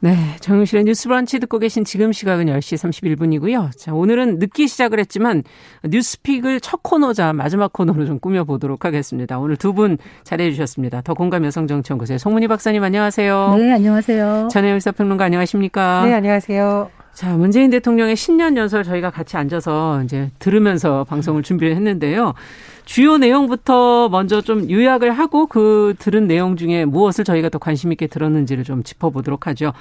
네. 정용실의 뉴스 브런치 듣고 계신 지금 시각은 10시 31분이고요. 자, 오늘은 늦게 시작을 했지만 뉴스픽을 첫 코너자 마지막 코너로 좀 꾸며보도록 하겠습니다. 오늘 두 분 자리해 주셨습니다. 더 공감 여성정치연구소의 송문희 박사님 안녕하세요. 네, 안녕하세요. 전혜영 시사평론가 안녕하십니까? 네, 안녕하세요. 자, 문재인 대통령의 신년 연설 저희가 같이 앉아서 이제 들으면서 방송을 준비를 했는데요. 주요 내용부터 먼저 좀 요약을 하고 그 들은 내용 중에 무엇을 저희가 더 관심 있게 들었는지를 좀 짚어보도록 하죠.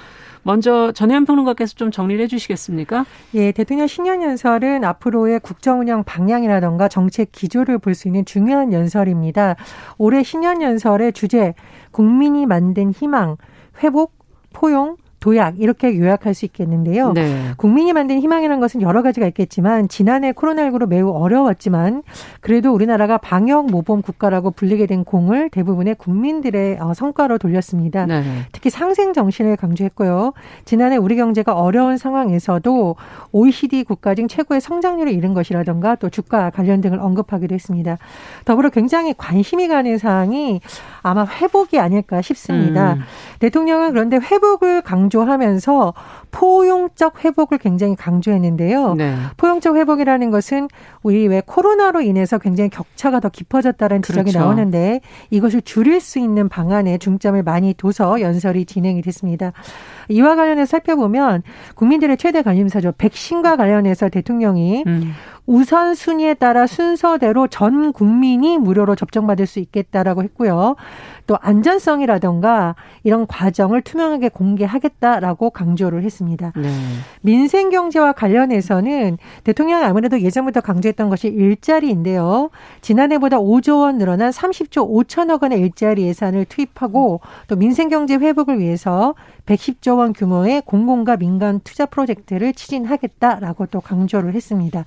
먼저 전혜연 평론가께서 좀 정리를 해 주시겠습니까? 예, 대통령 신년 연설은 앞으로의 국정 운영 방향이라던가 정책 기조를 볼 수 있는 중요한 연설입니다. 올해 신년 연설의 주제 국민이 만든 희망, 회복, 포용, 도약 이렇게 요약할 수 있겠는데요. 네. 국민이 만든 희망이라는 것은 여러 가지가 있겠지만 지난해 코로나19로 매우 어려웠지만 그래도 우리나라가 방역 모범 국가라고 불리게 된 공을 대부분의 국민들의 어, 성과로 돌렸습니다. 네. 특히 상생 정신을 강조했고요. 지난해 우리 경제가 어려운 상황에서도 OECD 국가 중 최고의 성장률을 이룬 것이라던가 또 주가 관련 등을 언급하기도 했습니다. 더불어 굉장히 관심이 가는 사항이 아마 회복이 아닐까 싶습니다. 음. 대통령은 그런데 회복을 강조 하면서 포용적 회복을 굉장히 강조했는데요. 네. 포용적 회복이라는 것은 우리 왜 코로나로 인해서 굉장히 격차가 더 깊어졌다는 지적이 그렇죠. 나오는데 이것을 줄일 수 있는 방안에 중점을 많이 둬서 연설이 진행이 됐습니다. 이와 관련해서 살펴보면 국민들의 최대 관심사죠. 백신과 관련해서 대통령이 음. 우선순위에 따라 순서대로 전 국민이 무료로 접종받을 수 있겠다라고 했고요. 또 안전성이라던가 이런 과정을 투명하게 공개하겠다라고 강조를 했습니다. 네. 민생 경제와 관련해서는 대통령이 아무래도 예전부터 강조했던 것이 일자리인데요. 지난해보다 5조 원 늘어난 30조 5천억 원의 일자리 예산을 투입하고 또 민생 경제 회복을 위해서 110조 원 규모의 공공과 민간 투자 프로젝트를 추진하겠다라고 또 강조를 했습니다.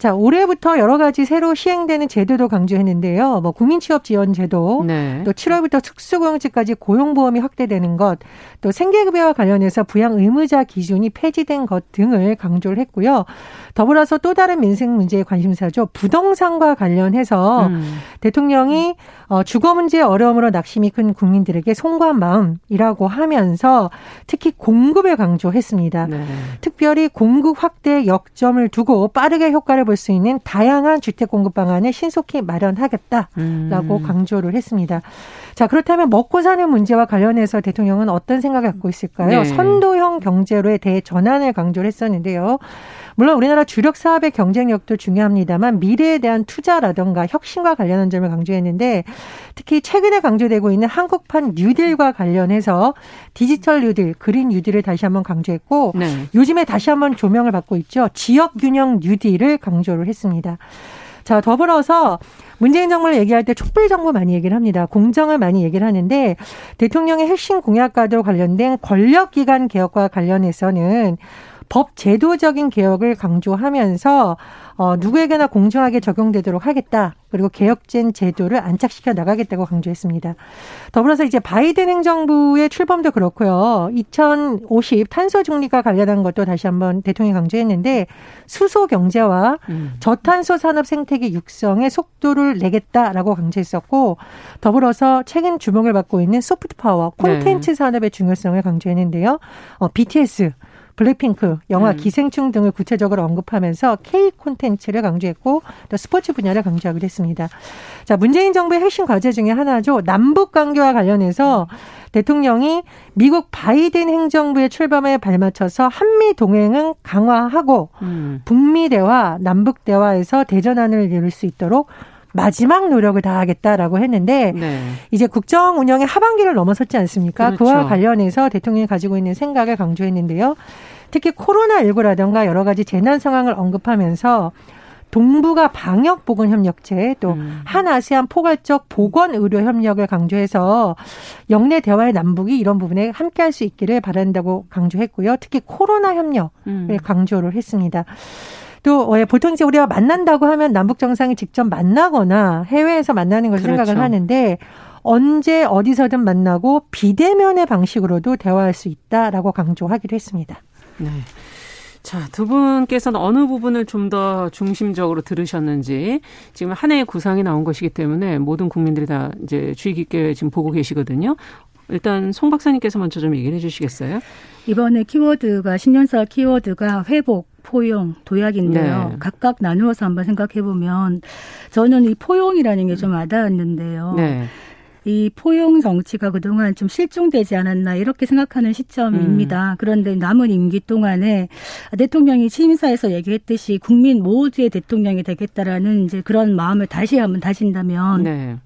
자, 올해부터 여러 가지 새로 시행되는 제도도 강조했는데요. 뭐 국민 취업 지원 제도, 네. 또 7월부터 특수고용직까지 고용보험이 확대되는 것, 또 생계급여와 관련해서 부양 의무자 기준이 폐지된 것 등을 강조를 했고요. 더불어서 또 다른 민생 문제의 관심사죠. 부동산과 관련해서 음. 대통령이 어, 주거 문제의 어려움으로 낙심이 큰 국민들에게 송구한 마음이라고 하면서 특히 공급을 강조했습니다. 네. 특별히 공급 확대 역점을 두고 빠르게 효과를 볼 수 있는 다양한 주택 공급 방안을 신속히 마련하겠다라고 음. 강조를 했습니다. 자, 그렇다면 먹고 사는 문제와 관련해서 대통령은 어떤 생각을 갖고 있을까요? 네. 선도형 경제로의 대전환을 강조를 했었는데요. 물론 우리나라 주력 사업의 경쟁력도 중요합니다만 미래에 대한 투자라던가 혁신과 관련한 점을 강조했는데 특히 최근에 강조되고 있는 한국판 뉴딜과 관련해서 디지털 뉴딜, 그린 뉴딜을 다시 한번 강조했고 네. 요즘에 다시 한번 조명을 받고 있죠. 지역 균형 뉴딜을 강조를 했습니다. 자, 더불어서 문재인 정부를 얘기할 때 촛불 정부 많이 얘기를 합니다. 공정을 많이 얘기를 하는데 대통령의 핵심 공약과도 관련된 권력기관 개혁과 관련해서는 법 제도적인 개혁을 강조하면서 어, 누구에게나 공정하게 적용되도록 하겠다. 그리고 개혁된 제도를 안착시켜 나가겠다고 강조했습니다. 더불어서 이제 바이든 행정부의 출범도 그렇고요. 2050 탄소 중립과 관련한 것도 다시 한번 대통령이 강조했는데 수소 경제와 음. 저탄소 산업 생태계 육성에 속도를 내겠다라고 강조했었고 더불어서 최근 주목을 받고 있는 소프트 파워 콘텐츠 네. 산업의 중요성을 강조했는데요. 어, BTS 블랙핑크, 영화 음. 기생충 등을 구체적으로 언급하면서 K 콘텐츠를 강조했고 또 스포츠 분야를 강조하기도 했습니다. 자, 문재인 정부의 핵심 과제 중에 하나죠. 남북 관계와 관련해서 대통령이 미국 바이든 행정부의 출범에 발맞춰서 한미 동행은 강화하고 음. 북미 대화, 남북 대화에서 대전환을 이룰 수 있도록 마지막 노력을 다하겠다라고 했는데 네. 이제 국정 운영의 하반기를 넘어섰지 않습니까? 그렇죠. 그와 관련해서 대통령이 가지고 있는 생각을 강조했는데요. 특히 코로나19라든가 여러 가지 재난 상황을 언급하면서 동북아 방역 보건 협력체 또 음. 한아세안 포괄적 보건 의료 협력을 강조해서 영내 대화의 남북이 이런 부분에 함께 할 수 있기를 바란다고 강조했고요. 특히 코로나 협력을 음. 강조를 했습니다. 또 보통 이제 우리가 만난다고 하면 남북 정상이 직접 만나거나 해외에서 만나는 것을 그렇죠. 생각을 하는데 언제 어디서든 만나고 비대면의 방식으로도 대화할 수 있다라고 강조하기도 했습니다. 네. 자, 두 분께서는 어느 부분을 좀 더 중심적으로 들으셨는지 지금 한 해의 구상이 나온 것이기 때문에 모든 국민들이 다 이제 주의 깊게 지금 보고 계시거든요. 일단 송 박사님께서 먼저 좀 얘기를 해 주시겠어요? 이번에 키워드가 신년사 키워드가 회복, 포용, 도약인데요. 네. 각각 나누어서 한번 생각해 보면 저는 이 포용이라는 게 좀 와닿았는데요. 네. 이 포용 정치가 그동안 좀 실종되지 않았나 이렇게 생각하는 시점입니다. 음. 그런데 남은 임기 동안에 대통령이 취임사에서 얘기했듯이 국민 모두의 대통령이 되겠다라는 이제 그런 마음을 다시 한번 다진다면 네.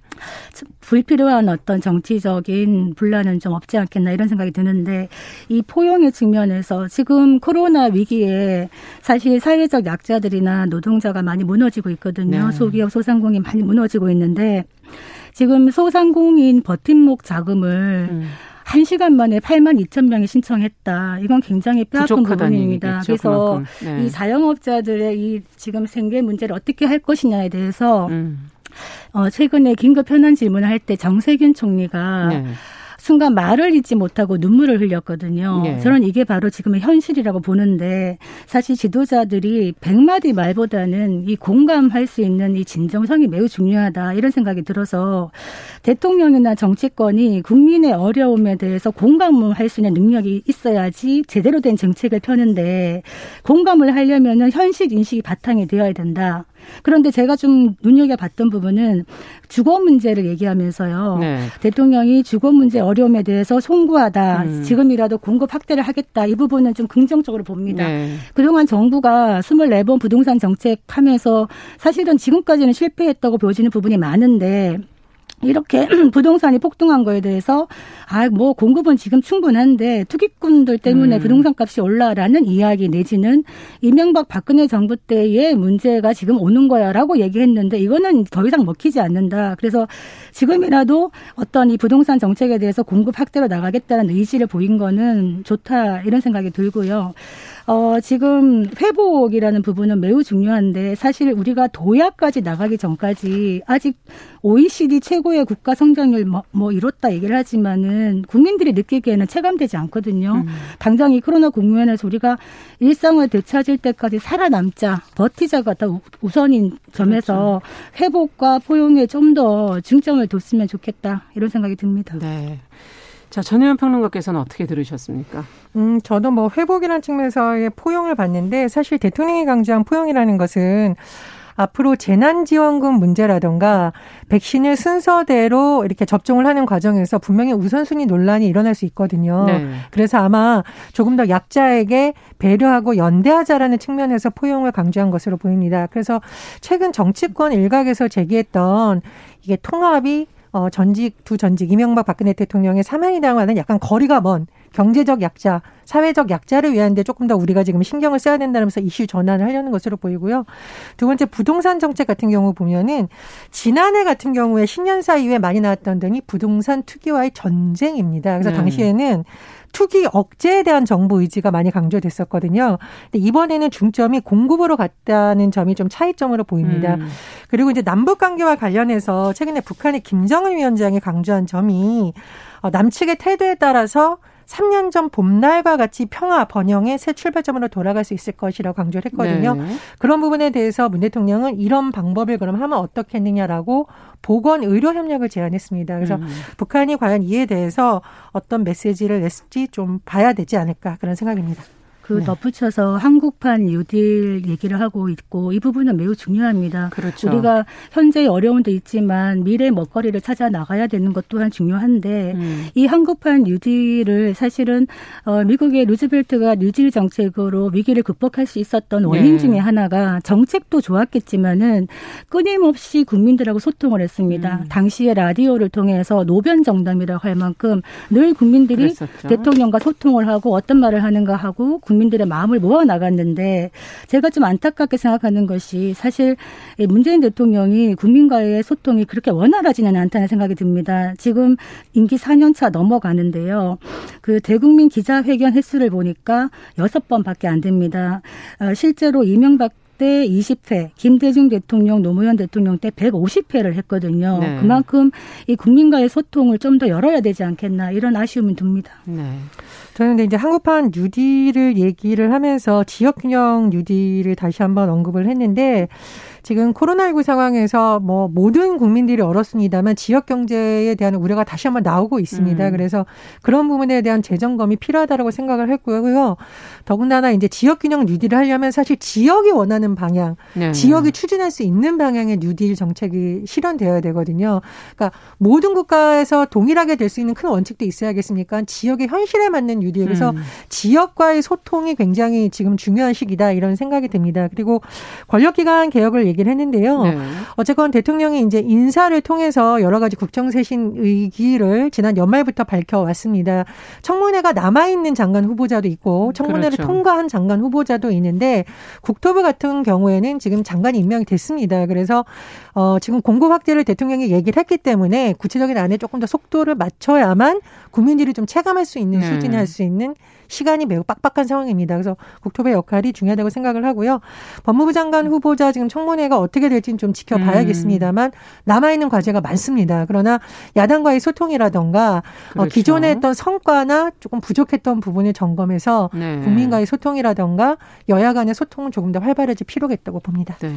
불필요한 어떤 정치적인 분란은 좀 없지 않겠나 이런 생각이 드는데 이 포용의 측면에서 지금 코로나 위기에 사실 사회적 약자들이나 노동자가 많이 무너지고 있거든요. 네. 소기업 소상공인 많이 무너지고 있는데 지금 소상공인 버팀목 자금을 음. 1시간 만에 8만 2천 명이 신청했다. 이건 굉장히 뼈아픈 부분입니다. 얘기겠죠, 그래서 네. 이 자영업자들의 이 지금 생계 문제를 어떻게 할 것이냐에 대해서 음. 어, 최근에 긴급 현안 질문을 할때 정세균 총리가 네. 순간 말을 잊지 못하고 눈물을 흘렸거든요. 네. 저는 이게 바로 지금의 현실이라고 보는데 사실 지도자들이 백마디 말보다는 이 공감할 수 있는 이 진정성이 매우 중요하다 이런 생각이 들어서 대통령이나 정치권이 국민의 어려움에 대해서 공감을 할 수 있는 능력이 있어야지 제대로 된 정책을 펴는데 공감을 하려면은 현실 인식이 바탕이 되어야 된다. 그런데 제가 좀 눈여겨봤던 부분은 주거 문제를 얘기하면서요. 네. 대통령이 주거 문제 어려움에 대해서 송구하다. 음. 지금이라도 공급 확대를 하겠다. 이 부분은 좀 긍정적으로 봅니다. 네. 그동안 정부가 24번 부동산 정책 하면서 사실은 지금까지는 실패했다고 보여지는 부분이 많은데 이렇게 부동산이 폭등한 거에 대해서 아 뭐 공급은 지금 충분한데 투기꾼들 때문에 음. 부동산 값이 올라라는 이야기 내지는 이명박 박근혜 정부 때의 문제가 지금 오는 거야라고 얘기했는데 이거는 더 이상 먹히지 않는다. 그래서 지금이라도 어떤 이 부동산 정책에 대해서 공급 확대로 나가겠다는 의지를 보인 거는 좋다 이런 생각이 들고요. 어, 지금 회복이라는 부분은 매우 중요한데 사실 우리가 도약까지 나가기 전까지 아직 OECD 최고의 국가 성장률 뭐, 뭐 이뤘다 얘기를 하지만은 국민들이 느끼기에는 체감되지 않거든요. 음. 당장 이 코로나 국면에서 우리가 일상을 되찾을 때까지 살아남자, 버티자가 더 우선인 점에서 그렇죠. 회복과 포용에 좀 더 중점을 뒀으면 좋겠다 이런 생각이 듭니다. 네. 자, 전혜연 평론가께서는 어떻게 들으셨습니까? 음, 저도 뭐 회복이라는 측면에서의 포용을 봤는데 사실 대통령이 강조한 포용이라는 것은 앞으로 재난지원금 문제라던가 백신을 순서대로 이렇게 접종을 하는 과정에서 분명히 우선순위 논란이 일어날 수 있거든요. 네. 그래서 아마 조금 더 약자에게 배려하고 연대하자라는 측면에서 포용을 강조한 것으로 보입니다. 그래서 최근 정치권 일각에서 제기했던 이게 통합이 어, 전직, 두 전직, 이명박 박근혜 대통령의 사면이당하는 약간 거리가 먼 경제적 약자, 사회적 약자를 위한 데 조금 더 우리가 지금 신경을 써야 된다면서 이슈 전환을 하려는 것으로 보이고요. 두 번째 부동산 정책 같은 경우 보면은 지난해 같은 경우에 신년사 이후에 많이 나왔던 등이 부동산 투기와의 전쟁입니다. 그래서 네. 당시에는 투기 억제에 대한 정부 의지가 많이 강조됐었거든요. 근데 이번에는 중점이 공급으로 갔다는 점이 좀 차이점으로 보입니다. 음. 그리고 이제 남북 관계와 관련해서 최근에 북한의 김정은 위원장이 강조한 점이 어, 남측의 태도에 따라서 3년 전 봄날과 같이 평화 번영의 새 출발점으로 돌아갈 수 있을 것이라고 강조를 했거든요. 네. 그런 부분에 대해서 문 대통령은 이런 방법을 그럼 하면 어떻겠느냐라고 보건 의료 협력을 제안했습니다. 그래서 음. 북한이 과연 이에 대해서 어떤 메시지를 냈을지 좀 봐야 되지 않을까 그런 생각입니다. 그 네. 덧붙여서 한국판 뉴딜 얘기를 하고 있고 이 부분은 매우 중요합니다. 그렇죠. 우리가 현재 어려움도 있지만 미래 먹거리를 찾아 나가야 되는 것 또한 중요한데 음. 이 한국판 뉴딜을 사실은 어 미국의 루즈벨트가 뉴딜 정책으로 위기를 극복할 수 있었던 원인 네. 중에 하나가 정책도 좋았겠지만은 끊임없이 국민들하고 소통을 했습니다. 음. 당시에 라디오를 통해서 노변 정담이라고 할 만큼 늘 국민들이 그랬었죠. 대통령과 소통을 하고 어떤 말을 하는가 하고 국 민들의 마음을 모아 나갔는데 제가 좀 안타깝게 생각하는 것이 사실 문재인 대통령이 국민과의 소통이 그렇게 원활하지는 않다는 생각이 듭니다. 지금 임기 4년 차 넘어가는데요. 그 대국민 기자회견 횟수를 보니까 6번밖에 안 됩니다. 어, 실제로 이명박 때 20회, 김대중 대통령, 노무현 대통령 때 150회를 했거든요. 네. 그만큼 이 국민과의 소통을 좀 더 열어야 되지 않겠나 이런 아쉬움이 듭니다. 네. 저는 이제 한국판 뉴딜을 얘기를 하면서 지역균형 뉴딜을 다시 한번 언급을 했는데 지금 코로나19 상황에서 뭐 모든 국민들이 얼었습니다만 지역 경제에 대한 우려가 다시 한번 나오고 있습니다. 음. 그래서 그런 부분에 대한 재점검이 필요하다고 생각을 했고요. 더군다나 이제 지역 균형 뉴딜을 하려면 사실 지역이 원하는 방향, 네. 지역이 추진할 수 있는 방향의 뉴딜 정책이 실현되어야 되거든요. 그러니까 모든 국가에서 동일하게 될 수 있는 큰 원칙도 있어야겠습니까? 지역의 현실에 맞는 뉴딜. 그래서 음. 지역과의 소통이 굉장히 지금 중요한 시기다 이런 생각이 듭니다. 그리고 권력기관 개혁을 얘기를 했는데요. 네. 어쨌건 대통령이 이제 인사를 통해서 여러 가지 국정쇄신 의기를 지난 연말부터 밝혀왔습니다. 청문회가 남아있는 장관 후보자도 있고 청문회를 그렇죠. 통과한 장관 후보자도 있는데 국토부 같은 경우에는 지금 장관이 임명이 됐습니다. 그래서 어, 지금 공급 확대를 대통령이 얘기를 했기 때문에 구체적인 안에 조금 더 속도를 맞춰야만 국민들이 좀 체감할 수 있는 네. 수준이 할 수 있는 시간이 매우 빡빡한 상황입니다. 그래서 국토부의 역할이 중요하다고 생각을 하고요. 법무부 장관 후보자 지금 청문회가 어떻게 될지는 좀 지켜봐야겠습니다만 남아있는 과제가 많습니다. 그러나 야당과의 소통이라던가 어, 그렇죠. 어, 기존에 했던 성과나 조금 부족했던 부분을 점검해서 네. 국민과의 소통이라던가 여야 간의 소통은 조금 더 활발해질 필요가 있다고 봅니다. 네.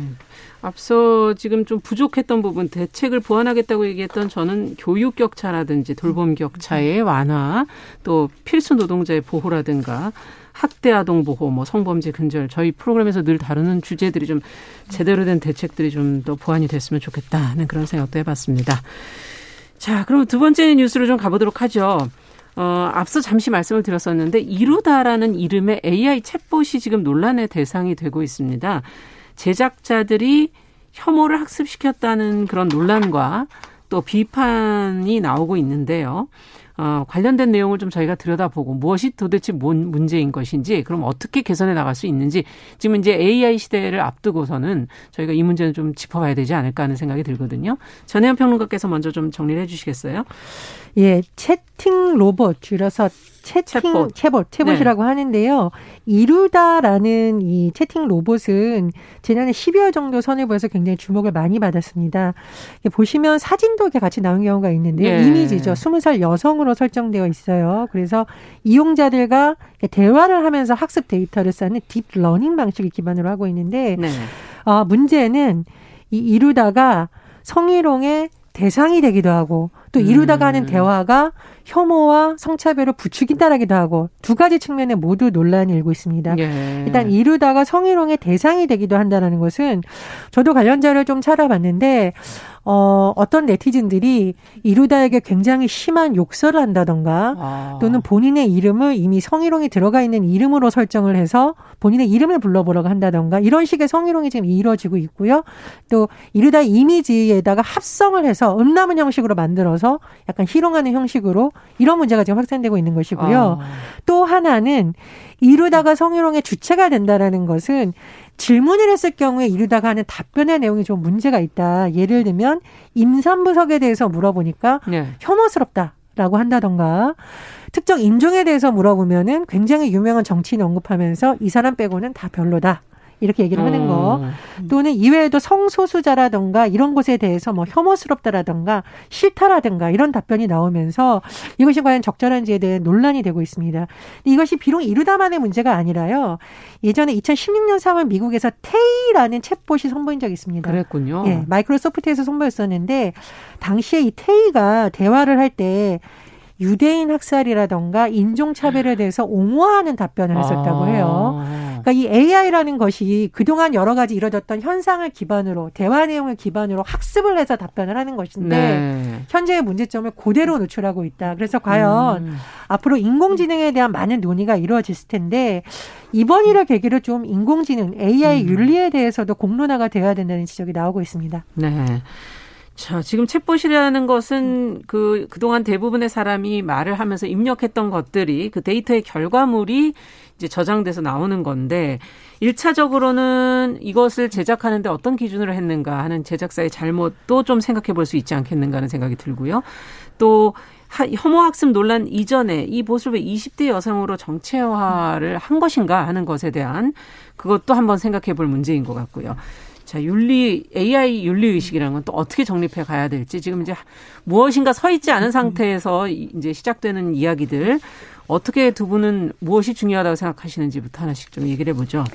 앞서 지금 좀 부족했던 부분 대책을 보완하겠다고 얘기했던 저는 교육 격차라든지 돌봄 격차의 완화 또 필수 노동자의 보호라든가 학대 아동 보호, 뭐 성범죄 근절 저희 프로그램에서 늘 다루는 주제들이 좀 제대로 된 대책들이 좀 더 보완이 됐으면 좋겠다 하는 그런 생각도 해봤습니다. 자, 그럼 두 번째 뉴스로 좀 가보도록 하죠. 어, 앞서 잠시 말씀을 드렸었는데 이루다라는 이름의 AI 챗봇이 지금 논란의 대상이 되고 있습니다. 제작자들이 혐오를 학습시켰다는 그런 논란과 또 비판이 나오고 있는데요. 어, 관련된 내용을 좀 저희가 들여다보고 무엇이 도대체 뭔 문제인 것인지 그럼 어떻게 개선해 나갈 수 있는지 지금 이제 AI 시대를 앞두고서는 저희가 이 문제는 좀 짚어봐야 되지 않을까 하는 생각이 들거든요. 전혜연 평론가께서 먼저 좀 정리를 해 주시겠어요? 예, 채팅 로봇 줄여서 채팅 챗봇, 챗봇, 챗봇이라고 네. 하는데요. 이루다라는 이 채팅 로봇은 지난해 12월 정도 선을 보여서 굉장히 주목을 많이 받았습니다. 보시면 사진도 이렇게 같이 나온 경우가 있는데 네. 이미지죠. 20살 여성으로 설정되어 있어요. 그래서 이용자들과 대화를 하면서 학습 데이터를 쌓는 딥러닝 방식을 기반으로 하고 있는데 네. 어, 문제는 이 이루다가 성희롱의 대상이 되기도 하고 또 이루다가 하는 음. 대화가 혐오와 성차별을 부추긴다라기도 하고 두 가지 측면에 모두 논란이 일고 있습니다. 예. 일단 이루다가 성희롱의 대상이 되기도 한다는 것은 저도 관련자를 좀 찾아봤는데 어, 어떤 네티즌들이 이루다에게 굉장히 심한 욕설을 한다던가 아. 또는 본인의 이름을 이미 성희롱이 들어가 있는 이름으로 설정을 해서 본인의 이름을 불러보라고 한다던가 이런 식의 성희롱이 지금 이루어지고 있고요. 또 이루다 이미지에다가 합성을 해서 음란문 형식으로 만들어서 약간 희롱하는 형식으로 이런 문제가 지금 확산되고 있는 것이고요. 아. 또 하나는 이루다가 성희롱의 주체가 된다라는 것은 질문을 했을 경우에 이루다가 하는 답변의 내용이 좀 문제가 있다. 예를 들면 임산부석에 대해서 물어보니까 네. 혐오스럽다라고 한다던가 특정 인종에 대해서 물어보면은 굉장히 유명한 정치인 언급하면서 이 사람 빼고는 다 별로다. 이렇게 얘기를 하는 거 음. 또는 이외에도 성소수자라든가 이런 곳에 대해서 뭐 혐오스럽다라든가 싫다라든가 이런 답변이 나오면서 이것이 과연 적절한지에 대해 논란이 되고 있습니다. 이것이 비록 이루다만의 문제가 아니라요. 예전에 2016년 4월 미국에서 테이라는 챗봇이 선보인 적이 있습니다. 그랬군요. 예, 마이크로소프트에서 선보였었는데 당시에 이 테이가 대화를 할때 유대인 학살이라던가 인종차별에 대해서 옹호하는 답변을 했었다고 해요. 아. 그러니까 이 AI라는 것이 그동안 여러 가지 이뤄졌던 현상을 기반으로 대화 내용을 기반으로 학습을 해서 답변을 하는 것인데 네. 현재의 문제점을 그대로 노출하고 있다. 그래서 과연 음. 앞으로 인공지능에 대한 많은 논의가 이루어질 텐데 이번 일을 계기로 좀 인공지능 AI 음. 윤리에 대해서도 공론화가 되어야 된다는 지적이 나오고 있습니다. 네. 자, 지금 챗봇이라는 것은 그, 그동안 대부분의 사람이 말을 하면서 입력했던 것들이 그 데이터의 결과물이 이제 저장돼서 나오는 건데, 일차적으로는 이것을 제작하는데 어떤 기준으로 했는가 하는 제작사의 잘못도 좀 생각해 볼 수 있지 않겠는가 하는 생각이 들고요. 또, 혐오학습 논란 이전에 이 보수를 왜 20대 여성으로 정체화를 한 것인가 하는 것에 대한 그것도 한번 생각해 볼 문제인 것 같고요. 자, 윤리, AI 윤리 의식이라는 건 또 어떻게 정립해 가야 될지 지금 이제 무엇인가 서 있지 않은 상태에서 이제 시작되는 이야기들 어떻게 두 분은 무엇이 중요하다고 생각하시는지부터 하나씩 좀 얘기를 해보죠.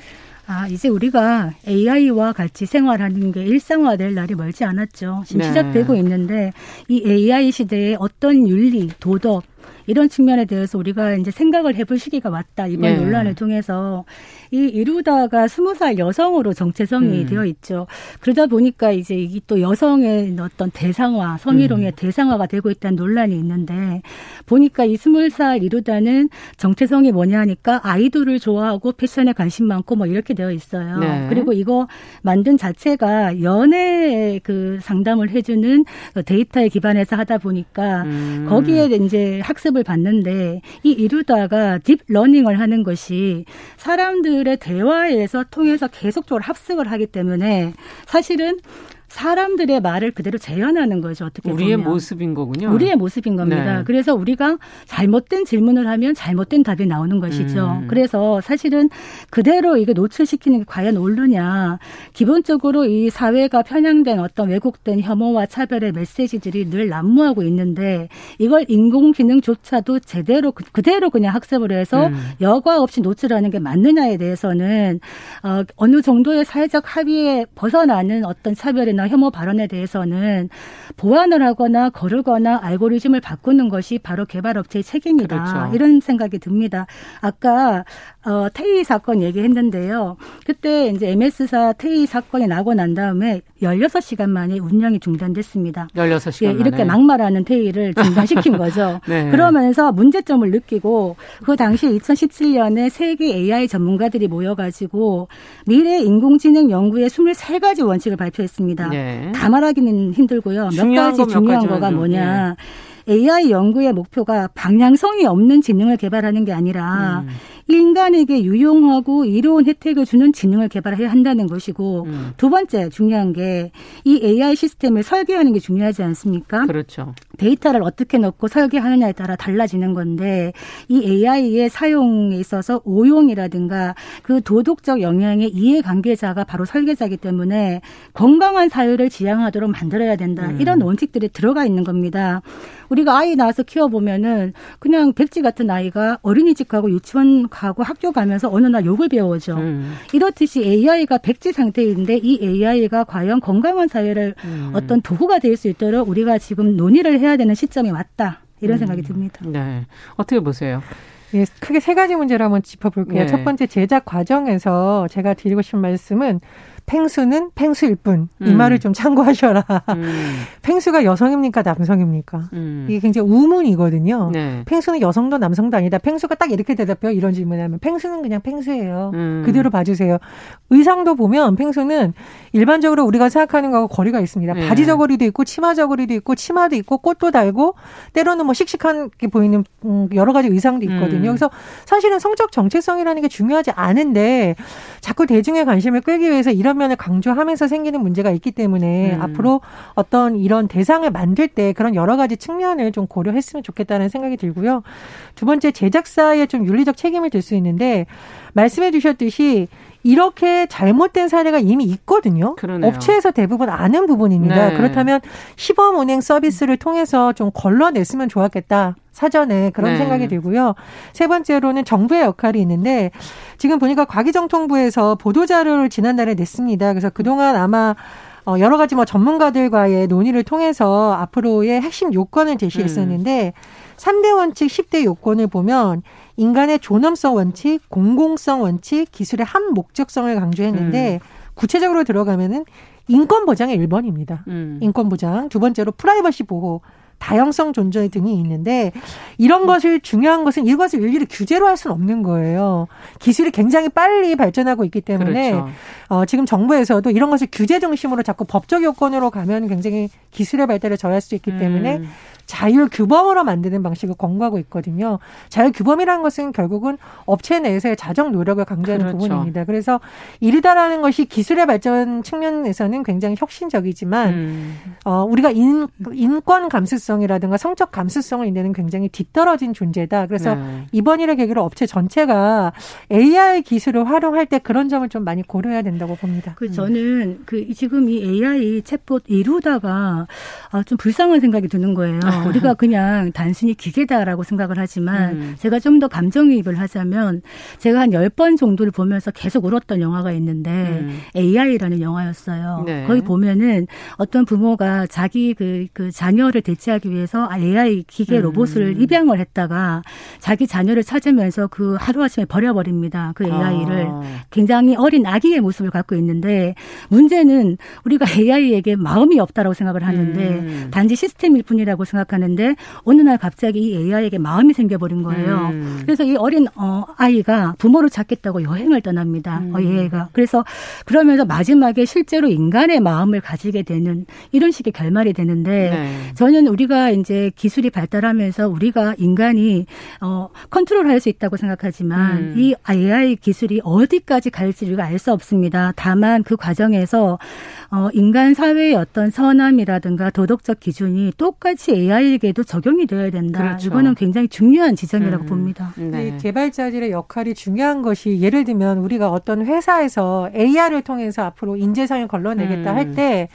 아, 이제 우리가 AI와 같이 생활하는 게 일상화될 날이 멀지 않았죠. 지금 네. 시작되고 있는데 이 AI 시대에 어떤 윤리, 도덕, 이런 측면에 대해서 우리가 이제 생각을 해볼 시기가 왔다. 이번 네. 논란을 통해서 이 이루다가 스무 살 여성으로 정체성이 음. 되어 있죠. 그러다 보니까 이제 이게 또 여성의 어떤 대상화, 성희롱의 음. 대상화가 되고 있다는 논란이 있는데 보니까 이 스물 살 이루다는 정체성이 뭐냐 하니까 아이돌을 좋아하고 패션에 관심 많고 뭐 이렇게 되어 있어요. 네. 그리고 이거 만든 자체가 연애 그 상담을 해주는 그 데이터에 기반해서 하다 보니까 음. 거기에 이제 학습을 받는데 이 이루다가 딥 러닝을 하는 것이 사람들의 대화에서 통해서 계속적으로 학습을 하기 때문에 사실은 사람들의 말을 그대로 재현하는 거죠. 어떻게 우리의 보면. 모습인 거군요. 우리의 모습인 겁니다. 네. 그래서 우리가 잘못된 질문을 하면 잘못된 답이 나오는 것이죠. 음. 그래서 사실은 그대로 이게 노출시키는 게 과연 옳느냐. 기본적으로 이 사회가 편향된 어떤 왜곡된 혐오와 차별의 메시지들이 늘 난무하고 있는데 이걸 인공지능조차도 제대로 그, 그대로 그냥 학습을 해서 음. 여과 없이 노출하는 게 맞느냐에 대해서는 어, 어느 정도의 사회적 합의에 벗어나는 어떤 차별이나 비난이나 혐오 발언에 대해서는 보완을 하거나 거르거나 알고리즘을 바꾸는 것이 바로 개발업체의 책임이다. 그렇죠. 이런 생각이 듭니다. 아까 어, 태희 사건 얘기했는데요. 그때 이제 MS사 태희 사건이 나고 난 다음에 16시간 만에 운영이 중단됐습니다. 16시간 예, 이렇게 막말하는 태희를 중단시킨 거죠. 네. 그러면서 문제점을 느끼고 그 당시 2017년에 세계 AI 전문가들이 모여가지고 미래 인공지능 연구의 23가지 원칙을 발표했습니다. 네. 다 말하기는 힘들고요. 몇 가지 중요한 거가 뭐냐. 네. AI 연구의 목표가 방향성이 없는 지능을 개발하는 게 아니라 음. 인간에게 유용하고 이로운 혜택을 주는 지능을 개발해야 한다는 것이고 음. 두 번째 중요한 게 이 AI 시스템을 설계하는 게 중요하지 않습니까? 그렇죠. 데이터를 어떻게 넣고 설계하느냐에 따라 달라지는 건데 이 AI의 사용에 있어서 오용이라든가 그 도덕적 영향의 이해관계자가 바로 설계자이기 때문에 건강한 사회를 지향하도록 만들어야 된다. 음. 이런 원칙들이 들어가 있는 겁니다. 우리가 아이 낳아서 키워보면은 그냥 백지 같은 아이가 어린이집 가고 유치원 가고 학교 가면서 어느 날 욕을 배워오죠. 음. 이렇듯이 AI가 백지 상태인데 이 AI가 과연 건강한 사회를 음. 어떤 도구가 될 수 있도록 우리가 지금 논의를 해야 되는 시점이 왔다. 이런 음. 생각이 듭니다. 네. 어떻게 보세요? 예, 크게 세 가지 문제를 한번 짚어볼게요. 네. 첫 번째 제작 과정에서 제가 드리고 싶은 말씀은 팽수는 팽수일 뿐. 이 음. 말을 좀 참고하셔라. 음. 팽수가 여성입니까? 남성입니까? 음. 이게 굉장히 우문이거든요. 네. 팽수는 여성도 남성도 아니다. 팽수가 딱 이렇게 대답해요. 이런 질문을 하면. 팽수는 그냥 팽수예요. 음. 그대로 봐주세요. 의상도 보면 팽수는 일반적으로 우리가 생각하는 거하고 거리가 있습니다. 네. 바지 저고리도 있고 치마 저고리도 있고 치마도 있고 꽃도 달고 때로는 뭐 씩씩하게 보이는 음, 여러 가지 의상도 있거든요. 음. 그래서 사실은 성적 정체성이라는 게 중요하지 않은데 자꾸 대중의 관심을 끌기 위해서 이런 면을 강조하면서 생기는 문제가 있기 때문에 음. 앞으로 어떤 이런 대상을 만들 때 그런 여러 가지 측면을 좀 고려했으면 좋겠다는 생각이 들고요. 두 번째 제작사의 좀 윤리적 책임을 질 수 있는데 말씀해 주셨듯이 이렇게 잘못된 사례가 이미 있거든요. 그러네요. 업체에서 대부분 아는 부분입니다. 네. 그렇다면 시범 운행 서비스를 통해서 좀 걸러냈으면 좋았겠다. 사전에 그런 네. 생각이 들고요. 세 번째로는 정부의 역할이 있는데 지금 보니까 과기정통부에서 보도자료를 지난달에 냈습니다. 그래서 그동안 아마 어, 여러 가지 뭐 전문가들과의 논의를 통해서 앞으로의 핵심 요건을 제시했었는데 음. 3대 원칙, 10대 요건을 보면 인간의 존엄성 원칙, 공공성 원칙, 기술의 한 목적성을 강조했는데 음. 구체적으로 들어가면은 인권 보장의 1번입니다. 음. 인권 보장. 두 번째로 프라이버시 보호. 다양성 존재 등이 있는데 이런 음. 것을 중요한 것은 이것을 일일이 규제로 할 수는 없는 거예요. 기술이 굉장히 빨리 발전하고 있기 때문에 그렇죠. 어, 지금 정부에서도 이런 것을 규제 중심으로 자꾸 법적 요건으로 가면 굉장히 기술의 발달을 저할 수 있기 때문에 음. 자율 규범으로 만드는 방식을 권고하고 있거든요. 자율 규범이라는 것은 결국은 업체 내에서의 자정 노력을 강조하는 그렇죠. 부분입니다. 그래서 이르다라는 것이 기술의 발전 측면에서는 굉장히 혁신적이지만 음. 어, 우리가 인, 인권 감수성이라든가 성적 감수성을 인내는 굉장히 뒤떨어진 존재다. 그래서 네. 이번 일을 계기로 업체 전체가 AI 기술을 활용할 때 그런 점을 좀 많이 고려해야 된다고 봅니다. 그 저는 그 지금 이 AI 챗봇 이루다가 아, 좀 불쌍한 생각이 드는 거예요. 우리가 그냥 단순히 기계다라고 생각을 하지만 음. 제가 좀 더 감정이입을 하자면 제가 한 10번 정도를 보면서 계속 울었던 영화가 있는데 음. AI라는 영화였어요. 네. 거기 보면은 어떤 부모가 자기 그, 그 자녀를 대체하기 위해서 AI 기계 음. 로봇을 음. 입양을 했다가 자기 자녀를 찾으면서 그 하루아침에 버려버립니다. 그 AI를. 아. 굉장히 어린 아기의 모습을 갖고 있는데 문제는 우리가 AI에게 마음이 없다라고 생각을 하는데 음. 단지 시스템일 뿐이라고 생각하는데 어느 날 갑자기 이 AI에게 마음이 생겨버린 거예요. 음. 그래서 이 어린 어, 아이가 부모를 찾겠다고 여행을 떠납니다. 음. 어, 얘가 그래서 그러면서 마지막에 실제로 인간의 마음을 가지게 되는 이런 식의 결말이 되는데 네. 저는 우리가 이제 기술이 발달하면서 우리가 인간이 어, 컨트롤할 수 있다고 생각하지만 음. 이 AI 기술이 어디까지 갈지 우리가 알 수 없습니다. 다만 그 과정에서 어, 인간 사회의 어떤 선함이라든가 도덕 적 기준이 똑같이 AI에게도 적용이 되어야 된다. 그렇죠. 이거는 굉장히 중요한 지점이라고 음. 봅니다. 네. 개발자들의 역할이 중요한 것이 예를 들면 우리가 어떤 회사에서 AI를 통해서 앞으로 인재상을 걸러내겠다 음. 할때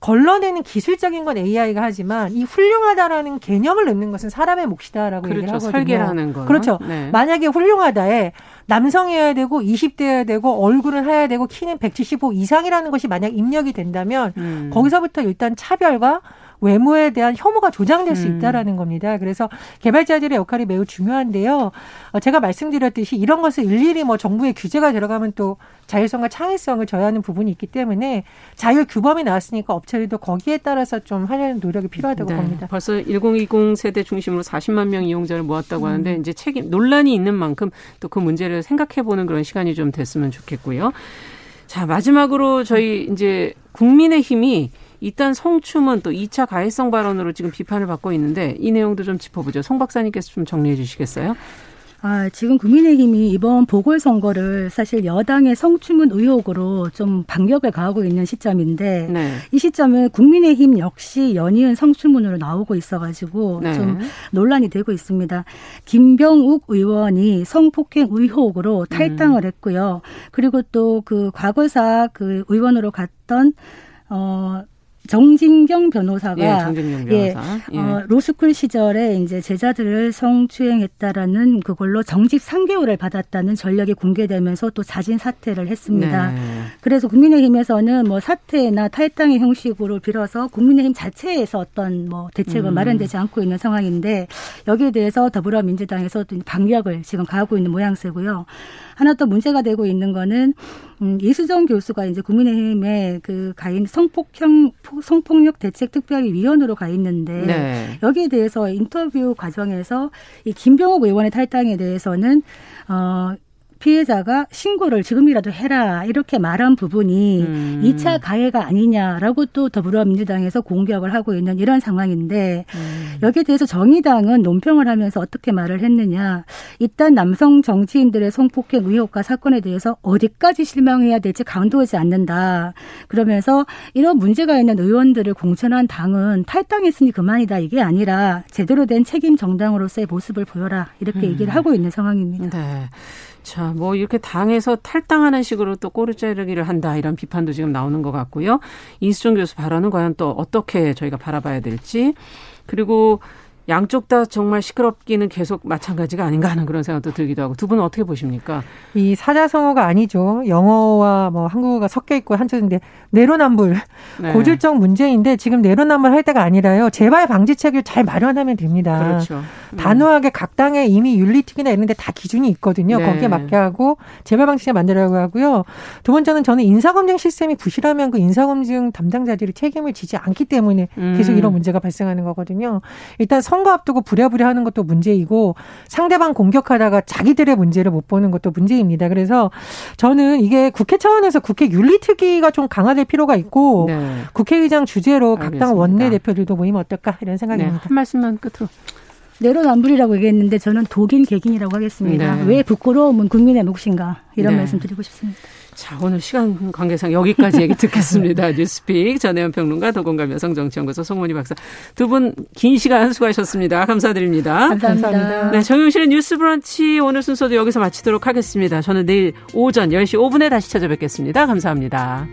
걸러내는 기술적인 건 AI가 하지만 이 훌륭하다라는 개념을 넣는 것은 사람의 몫이다라고 그렇죠. 얘기를 하거든요. 설계라는 거. 그렇죠. 네. 만약에 훌륭하다에 남성이어야 되고 20대여야 되고 얼굴은 해야 되고 키는 175 이상이라는 것이 만약 입력이 된다면 음. 거기서부터 일단 차별과 외모에 대한 혐오가 조장될 수 음. 있다라는 겁니다. 그래서 개발자들의 역할이 매우 중요한데요. 어, 제가 말씀드렸듯이 이런 것을 일일이 뭐 정부의 규제가 들어가면 또 자율성과 창의성을 저해하는 부분이 있기 때문에 자율 규범이 나왔으니까 업체들도 거기에 따라서 좀 하려는 노력이 필요하다고 네. 봅니다. 벌써 1020 세대 중심으로 40만 명 이용자를 모았다고 음. 하는데 이제 책임 논란이 있는 만큼 또 그 문제를 생각해 보는 그런 시간이 좀 됐으면 좋겠고요. 자, 마지막으로 저희 이제 국민의 힘이 일단 성추문 또 2차 가해성 발언으로 지금 비판을 받고 있는데 이 내용도 좀 짚어보죠. 송 박사님께서 좀 정리해 주시겠어요? 아, 지금 국민의힘이 이번 보궐선거를 사실 여당의 성추문 의혹으로 좀 반격을 가하고 있는 시점인데 네. 이 시점은 국민의힘 역시 연이은 성추문으로 나오고 있어가지고 네. 좀 논란이 되고 있습니다. 김병욱 의원이 성폭행 의혹으로 탈당을 음. 했고요. 그리고 또 그 과거사 그 의원으로 갔던 어 정진경 변호사가 예, 정진경 변호사. 예, 어, 로스쿨 시절에 이제 제자들을 성추행했다라는 그걸로 정직 3개월을 받았다는 전력이 공개되면서 또 자진 사퇴를 했습니다. 네. 그래서 국민의힘에서는 뭐 사퇴나 탈당의 형식으로 빌어서 국민의힘 자체에서 어떤 뭐 대책은 음. 마련되지 않고 있는 상황인데 여기에 대해서 더불어민주당에서 반격을 지금 가하고 있는 모양새고요. 하나 또 문제가 되고 있는 거는 음, 이수정 교수가 이제 국민의힘에 그 가인 성폭형 성폭력 대책 특별위원으로 가 있는데 네. 여기에 대해서 인터뷰 과정에서 이 김병욱 의원의 탈당에 대해서는 어 피해자가 신고를 지금이라도 해라 이렇게 말한 부분이 음. 2차 가해가 아니냐라고 또 더불어민주당에서 공격을 하고 있는 이런 상황인데 음. 여기에 대해서 정의당은 논평을 하면서 어떻게 말을 했느냐 일단 남성 정치인들의 성폭행 의혹과 사건에 대해서 어디까지 실망해야 될지 강도하지 않는다 그러면서 이런 문제가 있는 의원들을 공천한 당은 탈당했으니 그만이다 이게 아니라 제대로 된 책임 정당으로서의 모습을 보여라 이렇게 음. 얘기를 하고 있는 상황입니다. 네. 자, 뭐 이렇게 당에서 탈당하는 식으로 또 꼬리 자르기를 한다 이런 비판도 지금 나오는 것 같고요. 이수정 교수 발언은 과연 또 어떻게 저희가 바라봐야 될지 그리고 양쪽 다 정말 시끄럽기는 계속 마찬가지가 아닌가 하는 그런 생각도 들기도 하고 두 분은 어떻게 보십니까? 이 사자성어가 아니죠. 영어와 뭐 한국어가 섞여 있고 한쪽인데 내로남불 네. 고질적 문제인데 지금 내로남불 할 때가 아니라요. 재발 방지책을 잘 마련하면 됩니다. 그렇죠. 음. 단호하게 각 당에 이미 윤리특위나 이런 데 다 기준이 있거든요. 네. 거기에 맞게 하고 재발 방지책 만들라고 하고요. 두 번째는 저는 인사검증 시스템이 부실하면 그 인사검증 담당자들이 책임을 지지 않기 때문에 계속 음. 이런 문제가 발생하는 거거든요. 일단 성 선거 앞두고 부랴부랴 하는 것도 문제이고 상대방 공격하다가 자기들의 문제를 못 보는 것도 문제입니다. 그래서 저는 이게 국회 차원에서 국회 윤리특위가 좀 강화될 필요가 있고 네. 국회의장 주제로 각 당 원내대표들도 모이면 어떨까 이런 생각입니다. 네, 한 말씀만 끝으로. 내로남불이라고 얘기했는데 저는 독인 개긴이라고 하겠습니다. 네. 왜 부끄러움은 국민의 몫인가 이런 네. 말씀 드리고 싶습니다. 자, 오늘 시간 관계상 여기까지 얘기 듣겠습니다. 뉴스픽 전혜연 평론가 도공감 여성정치연구소 송문희 박사 두 분 긴 시간 수고하셨습니다. 감사드립니다. 감사합니다. 감사합니다. 네, 정용실의 뉴스 브런치 오늘 순서도 여기서 마치도록 하겠습니다. 저는 내일 오전 10시 5분에 다시 찾아뵙겠습니다. 감사합니다.